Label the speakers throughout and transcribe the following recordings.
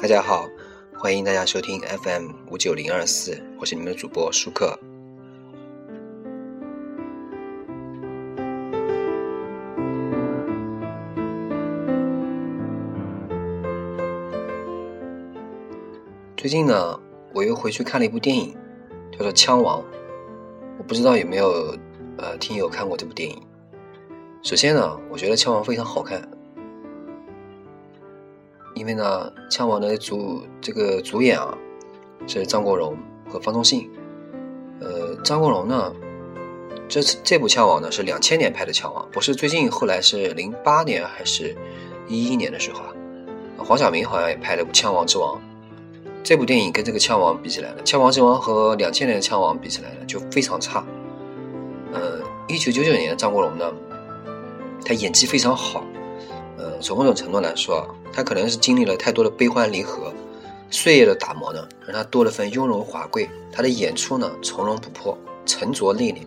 Speaker 1: 大家好，欢迎大家收听 FM 五九零二四，我是你们的主播舒克。最近呢，我又回去看了一部电影，叫做《枪王》。我不知道有没有呃听友看过这部电影。首先呢，我觉得《枪王》非常好看。因为呢，《枪王》的主这个主演啊是张国荣和方中信。呃，张国荣呢，这次这部《枪王》呢是两千年拍的《枪王》，不是最近后来是零八年还是一一年的时候啊。黄晓明好像也拍了部《枪王之王》。这部电影跟这个《枪王》比起来呢，《枪王之王》和两千年的《枪王》比起来呢就非常差。呃，一九九九年的张国荣呢，他演技非常好。呃，从某种程度来说，他可能是经历了太多的悲欢离合，岁月的打磨呢，让他多了份雍容华贵。他的演出呢，从容不迫，沉着内敛。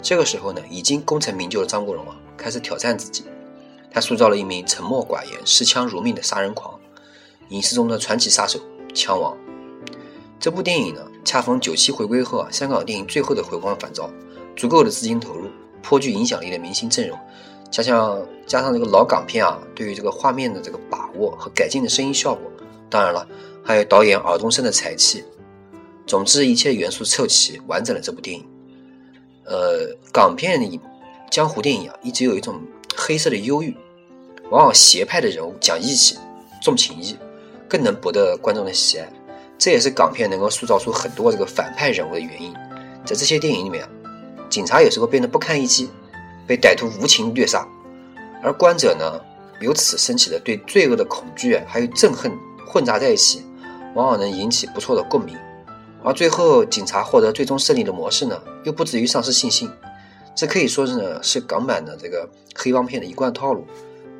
Speaker 1: 这个时候呢，已经功成名就的张国荣啊，开始挑战自己。他塑造了一名沉默寡言、视枪如命的杀人狂，影视中的传奇杀手——枪王。这部电影呢，恰逢九七回归后啊，香港电影最后的回光返照，足够的资金投入，颇具影响力的明星阵容。加上加上这个老港片啊，对于这个画面的这个把握和改进的声音效果，当然了，还有导演尔冬升的才气，总之一切元素凑齐，完整了这部电影。呃，港片里江湖电影啊，一直有一种黑色的忧郁，往往邪派的人物讲义气、重情义，更能博得观众的喜爱。这也是港片能够塑造出很多这个反派人物的原因。在这些电影里面，警察有时候变得不堪一击。被歹徒无情虐杀，而观者呢，由此升起的对罪恶的恐惧还有憎恨混杂在一起，往往能引起不错的共鸣。而最后警察获得最终胜利的模式呢，又不至于丧失信心。这可以说是呢，是港版的这个黑帮片的一贯套路。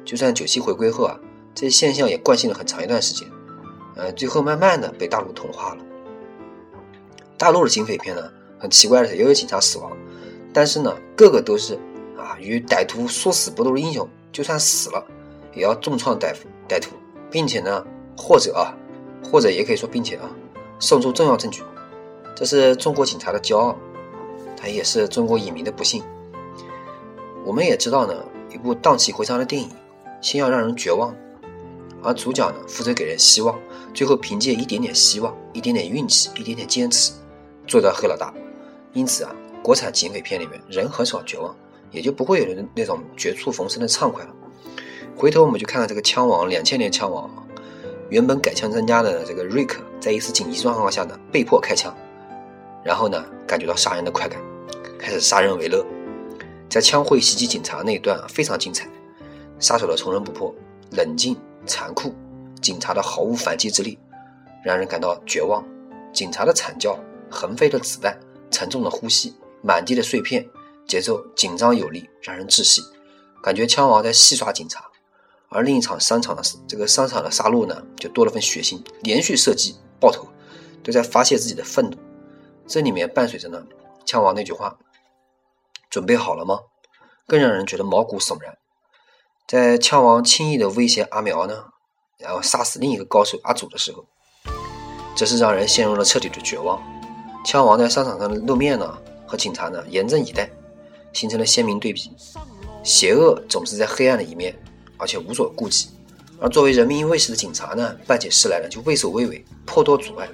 Speaker 1: 就算九七回归后啊，这些现象也惯性了很长一段时间。呃，最后慢慢的被大陆同化了。大陆的警匪片呢，很奇怪的是，也有警察死亡，但是呢，个个都是。啊，与歹徒说死不都是英雄，就算死了，也要重创歹，歹徒，并且呢，或者啊，或者也可以说，并且啊，送出重要证据，这是中国警察的骄傲，它也是中国影迷的不幸。我们也知道呢，一部荡气回肠的电影，先要让人绝望，而主角呢，负责给人希望，最后凭借一点点希望，一点点运气，一点点坚持，做到黑老大。因此啊，国产警匪片里面人很少绝望。也就不会有那那种绝处逢生的畅快了。回头我们就看看这个枪王，两千年枪王，原本改枪专家的这个瑞克，在一次紧急状况下呢，被迫开枪，然后呢，感觉到杀人的快感，开始杀人为乐。在枪会袭击警察那一段啊，非常精彩，杀手的从容不迫、冷静、残酷，警察的毫无反击之力，让人感到绝望。警察的惨叫、横飞的子弹、沉重的呼吸、满地的碎片。节奏紧张有力，让人窒息，感觉枪王在戏耍警察。而另一场商场的这个商场的杀戮呢，就多了份血腥，连续射击、爆头，都在发泄自己的愤怒。这里面伴随着呢，枪王那句话：“准备好了吗？”更让人觉得毛骨悚然。在枪王轻易的威胁阿苗呢，然后杀死另一个高手阿祖的时候，这是让人陷入了彻底的绝望。枪王在商场上的露面呢，和警察呢严阵以待。形成了鲜明对比，邪恶总是在黑暗的一面，而且无所顾忌；而作为人民卫士的警察呢，办起事来呢就畏首畏尾，颇多阻碍。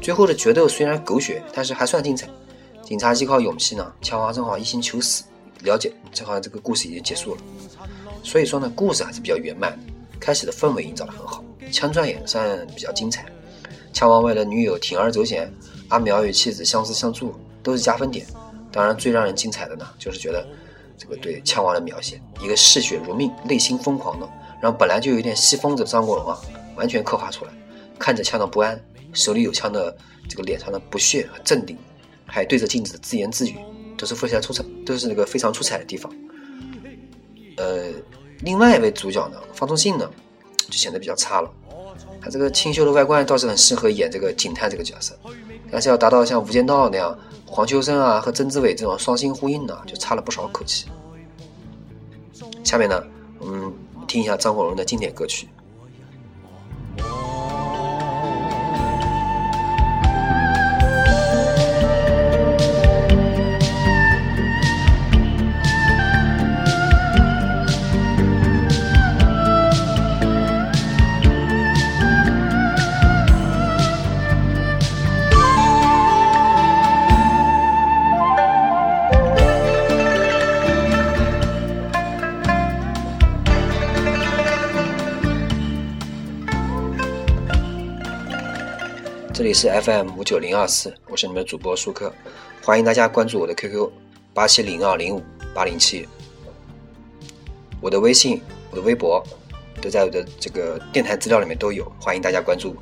Speaker 1: 最后的决斗虽然狗血，但是还算精彩。警察依靠勇气呢，枪王正好一心求死，了解正好这个故事已经结束了。所以说呢，故事还是比较圆满，开始的氛围营造的很好，枪战也算比较精彩。枪王为了女友铤而走险，阿苗与妻子相思相助，都是加分点。当然，最让人精彩的呢，就是觉得这个对枪王的描写，一个嗜血如命、内心疯狂的，让本来就有点吸疯子的张国荣啊，完全刻画出来。看着枪的不安，手里有枪的这个脸上的不屑和镇定，还对着镜子自言自语，都是非常出彩，都是那个非常出彩的地方。呃，另外一位主角呢，方中信呢，就显得比较差了。他这个清秀的外观倒是很适合演这个警探这个角色，但是要达到像《无间道》那样黄秋生啊和曾志伟这种双星呼应呢，就差了不少口气。下面呢，我们听一下张国荣的经典歌曲。这里是 FM 五九零二四，我是你们的主播舒克，欢迎大家关注我的 QQ 八七零二零五八零七，我的微信、我的微博都在我的这个电台资料里面都有，欢迎大家关注。